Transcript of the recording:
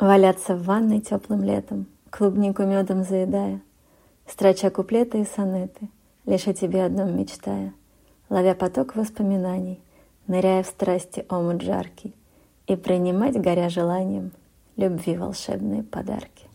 Валяться в ванной теплым летом, клубнику медом заедая, Строча куплеты и сонеты, лишь о тебе одном мечтая, Ловя поток воспоминаний, ныряя в страсти омут жаркий, И принимать, горя желанием, любви волшебные подарки.